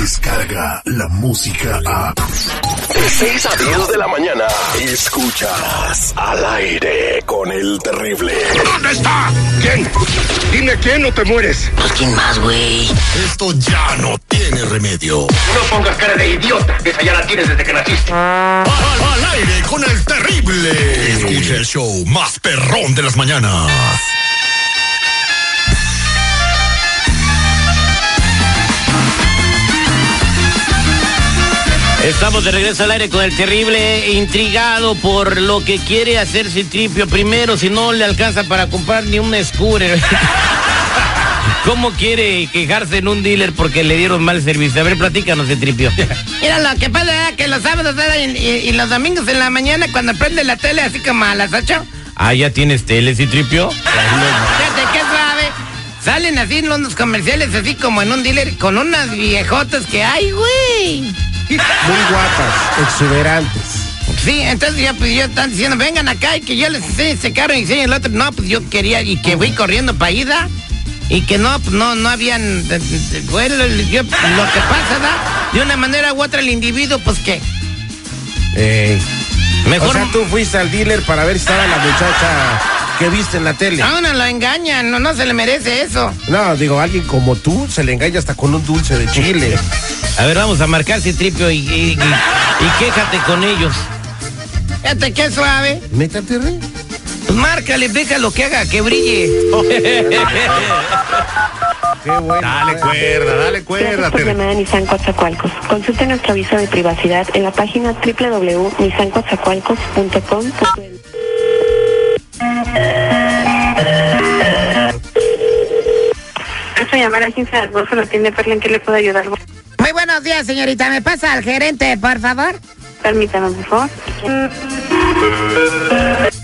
llega la música a... De 6 a 10 de la mañana, escuchas al aire con el terrible. ¿Dónde está? ¿Quién? Dime quién o te mueres. Pues quién más, güey. Esto ya no tiene remedio. No pongas cara de idiota, que esa ya la tienes desde que naciste. Al, al aire con el terrible. Escucha el show más perrón de las mañanas. Estamos de regreso al aire con el terrible, intrigado por lo que quiere hacer Citripio. Primero, si no le alcanza para comprar ni un scooter. ¿Cómo quiere quejarse en un dealer porque le dieron mal servicio? A ver, platícanos, Citripio. Mira, lo que pasa es que los sábados y, y- los domingos en la mañana, cuando prende la tele así como a las 8, Ah, ¿ya tienes tele, Citripio? fíjate qué suave. Salen así unos comerciales así como en un dealer con unas viejotas que hay, güey. Muy guapas, exuberantes. Sí, entonces ya pues yo están diciendo, vengan acá y que yo les enseñe ese carro y enseñe el otro. No, pues yo quería y que fui corriendo para ida y que no, pues no, no habían, bueno, yo- lo que pasa, ¿da? De una manera u otra el individuo, pues que Ey. Mejor... O sea, tú fuiste al dealer para ver si estaba la muchacha que viste en la tele. a uno lo engañan, no, no se le merece eso. No, digo, alguien como tú se le engaña hasta con un dulce de chile. A ver, vamos a marcar Citripio y, y, y- y quéjate con ellos. Fíjate qué suave. ¿Neta, Terry? Pues márcale, déjalo que haga, que brille. Qué bueno. Dale cuerda, dale cuerda. Gracias por llamar a Nissan Coatzacoalcos. Consulte nuestro aviso de privacidad en la página www.nissancoatzacoalcos.com.mx. Esta llamada a 15 de Golfo lo tiene Perla, ¿en qué le puedo ayudar? Buenos días, señorita. ¿Me pasa al gerente, por favor? Permítame, por favor.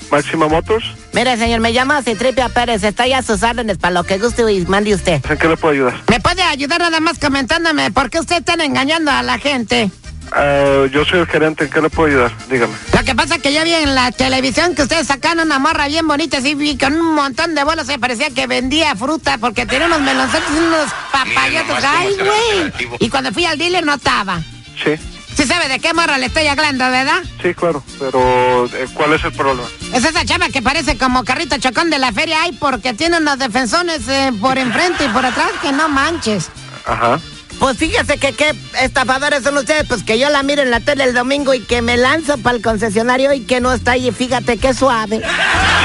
Máxima Motors, Mire, señor, me llamo Citripia Pérez. Estoy a sus órdenes para lo que guste y mande usted. ¿en qué le puedo ayudar? ¿Me puede ayudar nada más comentándome por qué usted están engañando a la gente? Ah, yo soy el gerente, ¿en qué le puedo ayudar? Dígame. Lo que pasa es que ya vi en la televisión que ustedes sacan una morra bien bonita, así vi con un montón de bolas, se parecía que vendía fruta porque tenía unos meloncetes y unos papayotes. ¡Ay, güey! Y cuando fui al dealer no estaba. Sí, Sí sabe de qué morra le estoy hablando, ¿verdad? sí, claro, pero eh, ¿cuál es el problema? Es esa chava que parece como carrito chocón de la feria. Ay, porque tiene unos defensones eh, por enfrente y por atrás que no manches. Ajá. Pues fíjese que qué estafadores son ustedes, pues que yo la miro en la tele el domingo y que me lanzo para el concesionario y que no está ahí. Fíjate qué suave.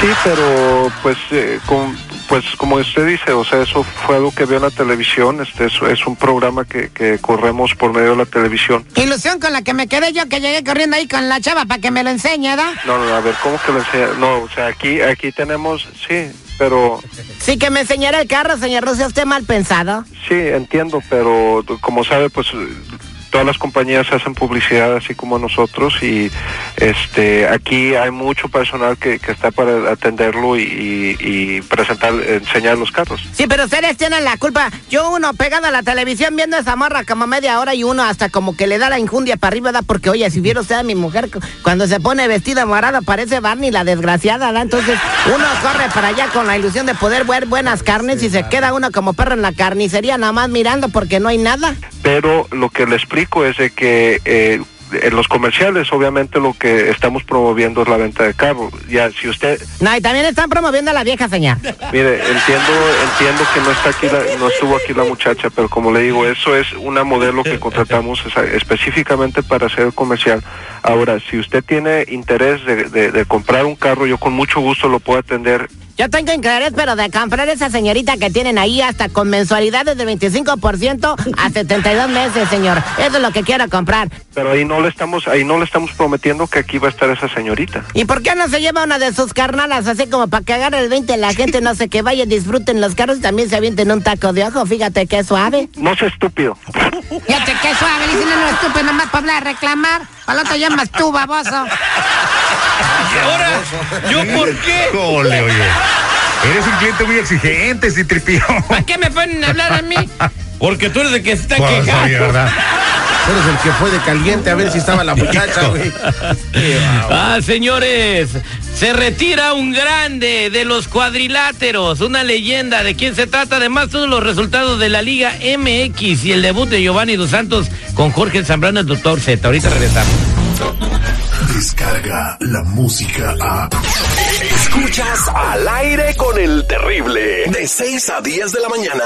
Sí, pero pues, eh, con- pues como usted dice, o sea, eso fue algo que vio en la televisión, este es, es un programa que, que corremos por medio de la televisión. Ilusión con la que me quedé yo que llegué corriendo ahí con la chava para que me lo enseñe, ¿verdad? No, no, a ver, ¿cómo que le enseña? No, o sea, aquí, aquí tenemos, sí, pero Sí que me enseñara el carro, señor, no sea usted mal pensado. Sí, entiendo, pero como sabe, pues todas las compañías hacen publicidad así como nosotros y este aquí hay mucho personal que, que está para atenderlo y, presentar, enseñar los carros. Sí, pero ustedes tienen la culpa. Yo uno pegado a la televisión viendo esa morra como media hora y uno hasta como que le da la injundia para arriba, ¿da? Porque, oye, si viera usted a mi mujer cu- cuando se pone vestida morada parece Barney la desgraciada, ¿da? Entonces uno corre para allá con la ilusión de poder ver buenas carnes y se queda uno como perro en la carnicería nada más mirando porque no hay nada. Pero lo que le explico es de que eh, en los comerciales obviamente lo que estamos promoviendo es la venta de carros. Ya, si usted, No, y también están promoviendo a la vieja, señor. mire, entiendo, entiendo que no está aquí, la- no estuvo aquí la muchacha, pero como le digo, eso es una modelo que contratamos esa- específicamente para hacer comercial. Ahora, si usted tiene interés de, de- de comprar un carro, yo con mucho gusto lo puedo atender. Yo tengo interés, pero de comprar esa señorita que tienen ahí hasta con mensualidades de 25% a 72 meses, señor. Eso es lo que quiero comprar. Pero ahí no le estamos, ahí no le estamos prometiendo que aquí va a estar esa señorita. ¿Y por qué no se lleva una de sus carnalas así como para que agarre el 20 la gente, no sé, que vaya, disfruten los carros y también se avienten un taco de ojo? Fíjate qué suave. No sea estúpido. Fíjate qué suave, dicen no estúpido nomás para hablar, reclamar. Al otro llamas tú, baboso. Ahora, ¿yo por qué? Híjole, oye. Eres un cliente muy exigente, Citripio. ¿Para qué me ponen a hablar a mí? Porque tú eres el que se está Pues, oye, quejando. ¿verdad? Eres el que fue de caliente a ver si estaba la muchacha, güey. Ah, señores, se retira un grande de los cuadriláteros, una leyenda de quién se trata. Además, todos los resultados de la Liga MX y el debut de Giovanni Dos Santos con Jorge Zambrano, el doctor Z. Ahorita regresamos. Descarga la música a. Escuchas al aire con el terrible. De 6 a 10 de la mañana.